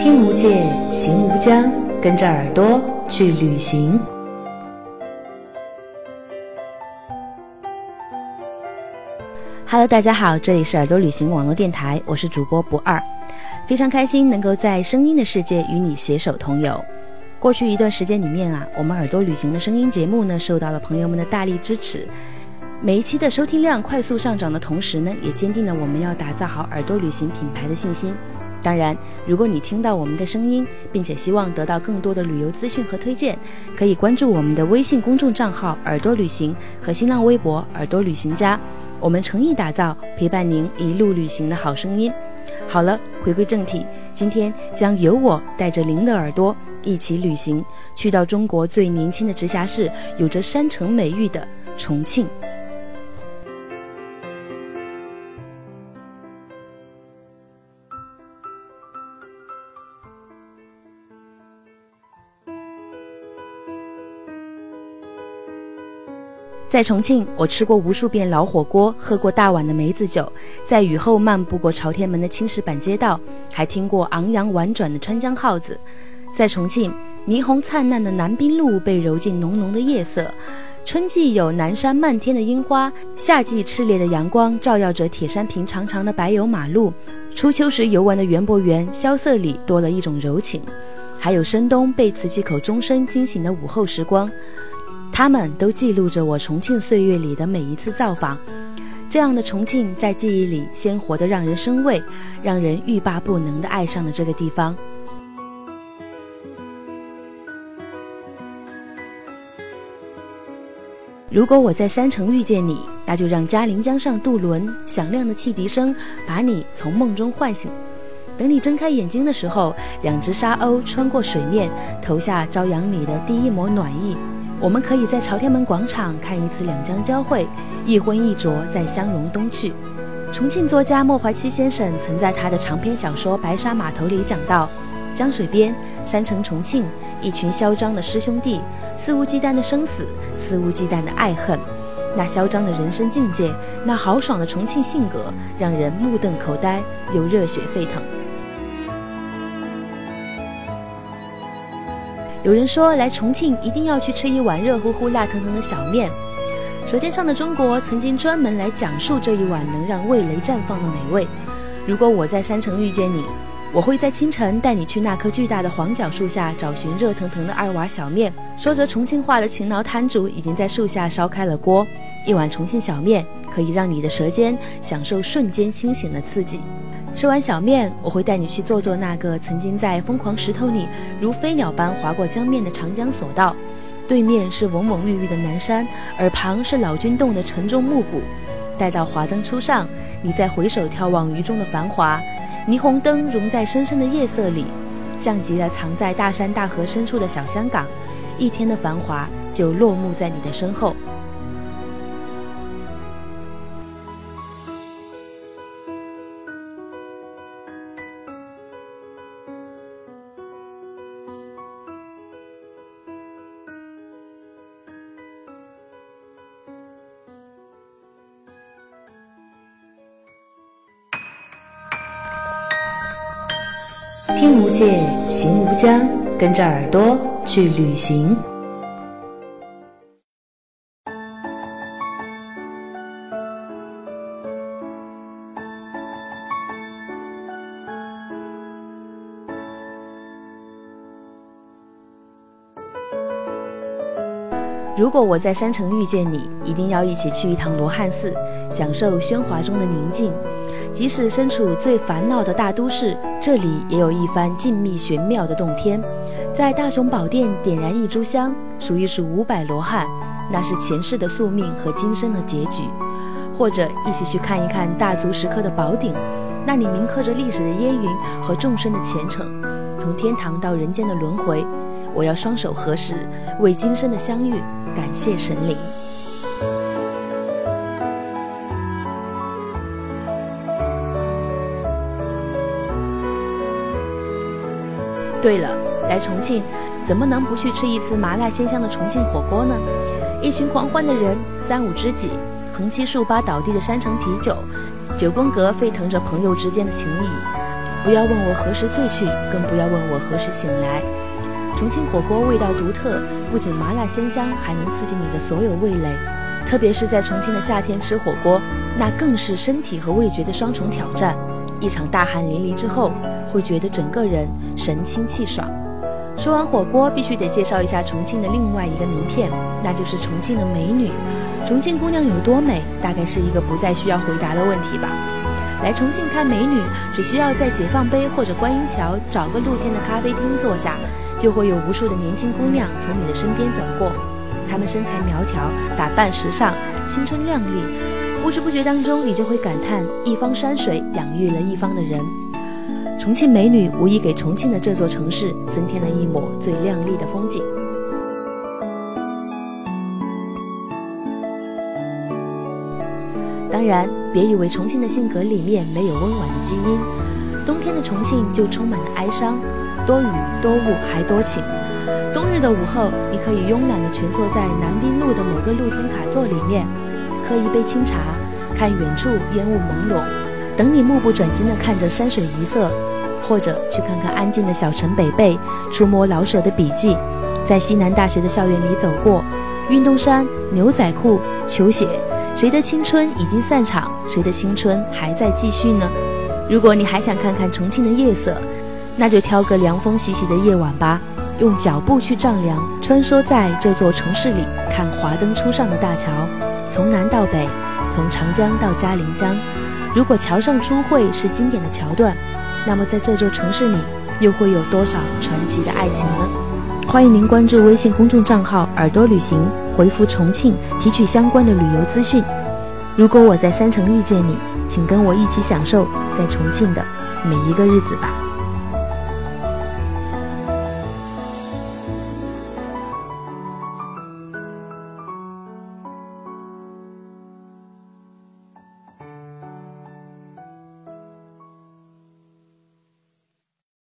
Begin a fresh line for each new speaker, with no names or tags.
听无界，行无疆，跟着耳朵去旅行。Hello，大家好，这里是耳朵旅行网络电台，我是主播不二，非常开心能够在声音的世界与你携手同游。过去一段时间里面啊，我们耳朵旅行的声音节目呢，受到了朋友们的大力支持。每一期的收听量快速上涨的同时呢，也坚定了我们要打造好耳朵旅行品牌的信心。当然，如果你听到我们的声音，并且希望得到更多的旅游资讯和推荐，可以关注我们的微信公众账号“耳朵旅行”和新浪微博“耳朵旅行家”。我们诚意打造陪伴您一路旅行的好声音。好了，回归正题，今天将由我带着您的耳朵一起旅行，去到中国最年轻的直辖市，有着山城美誉的重庆。在重庆，我吃过无数遍老火锅，喝过大碗的梅子酒，在雨后漫步过朝天门的青石板街道，还听过昂扬婉转的川江号子。在重庆，霓虹灿烂的南滨路被揉进浓浓的夜色。春季有南山漫天的樱花，夏季炽烈的阳光照耀着铁山坪长长的柏油马路。初秋时游玩的园博园，萧瑟里多了一种柔情。还有深冬被瓷器口钟声惊醒的午后时光。他们都记录着我重庆岁月里的每一次造访，这样的重庆在记忆里鲜活的让人生畏，让人欲罢不能的爱上了这个地方。如果我在山城遇见你，那就让嘉陵江上渡轮响亮的汽笛声把你从梦中唤醒。等你睁开眼睛的时候，两只沙鸥穿过水面，投下朝阳里的第一抹暖意。我们可以在朝天门广场看一次两江交汇，一荤一浊在相融东去。重庆作家莫怀戚先生曾在他的长篇小说《白沙码头》里讲到：江水边，山城重庆，一群嚣张的师兄弟，肆无忌惮的生死，肆无忌惮的爱恨。那嚣张的人生境界，那豪爽的重庆性格，让人目瞪口呆，又热血沸腾。有人说来重庆一定要去吃一碗热乎乎、辣腾腾的小面。《舌尖上的中国》曾经专门来讲述这一碗能让味蕾绽放的美味。如果我在山城遇见你，我会在清晨带你去那棵巨大的黄角树下找寻热腾腾的二娃小面。说着重庆话的勤劳摊主已经在树下烧开了锅，一碗重庆小面可以让你的舌尖享受瞬间清醒的刺激。吃完小面，我会带你去坐坐那个曾经在疯狂石头里如飞鸟般划过江面的长江索道。对面是蒙蒙郁郁的南山，耳旁是老君洞的沉重暮鼓。待到华灯初上，你再回首眺望鱼中的繁华，霓虹灯融在深深的夜色里，像极了藏在大山大河深处的小香港。一天的繁华就落幕在你的身后。听无界，行无疆，跟着耳朵去旅行。如果我在山城遇见你，一定要一起去一趟罗汉寺，享受喧哗中的宁静。即使身处最烦恼的大都市，这里也有一番静谧玄妙的洞天。在大雄宝殿点燃一炷香，数一数五百罗汉，那是前世的宿命和今生的结局。或者一起去看一看大足石刻的宝顶，那里铭刻着历史的烟云和众生的虔诚，从天堂到人间的轮回。我要双手合十，为今生的相遇感谢神灵。对了，来重庆怎么能不去吃一次麻辣鲜香的重庆火锅呢？一群狂欢的人，三五知己，横七竖八倒地的山城啤酒，九宫格沸腾着朋友之间的情谊。不要问我何时醉去，更不要问我何时醒来。重庆火锅味道独特，不仅麻辣鲜香，还能刺激你的所有味蕾。特别是在重庆的夏天吃火锅，那更是身体和味觉的双重挑战。一场大汗淋漓之后，会觉得整个人神清气爽。说完火锅，必须得介绍一下重庆的另外一个名片，那就是重庆的美女。重庆姑娘有多美，大概是一个不再需要回答的问题吧。来重庆看美女，只需要在解放碑或者观音桥找个露天的咖啡厅坐下，就会有无数的年轻姑娘从你的身边走过。她们身材苗条，打扮时尚，青春靓丽，不知不觉当中，你就会感叹一方山水养育了一方的人。重庆美女无疑给重庆的这座城市增添了一抹最亮丽的风景。当然，别以为重庆的性格里面没有温婉的基因，冬天的重庆就充满了哀伤，多雨多雾还多情。冬日的午后，你可以慵懒地蜷缩在南滨路的某个露天卡座里面，喝一杯清茶，看远处烟雾朦胧，等你目不转睛地看着山水一色，或者去看看安静的小城北碚，触摸老舍的笔记，在西南大学的校园里走过，运动衫、牛仔裤、球鞋。谁的青春已经散场，谁的青春还在继续呢？如果你还想看看重庆的夜色，那就挑个凉风习习的夜晚吧，用脚步去丈量，穿梭在这座城市里，看华灯初上的大桥，从南到北，从长江到嘉陵江。如果桥上初会是经典的桥段，那么在这座城市里，又会有多少传奇的爱情呢？欢迎您关注微信公众账号“耳朵旅行”。回复重庆，提取相关的旅游资讯。如果我在山城遇见你，请跟我一起享受在重庆的每一个日子吧。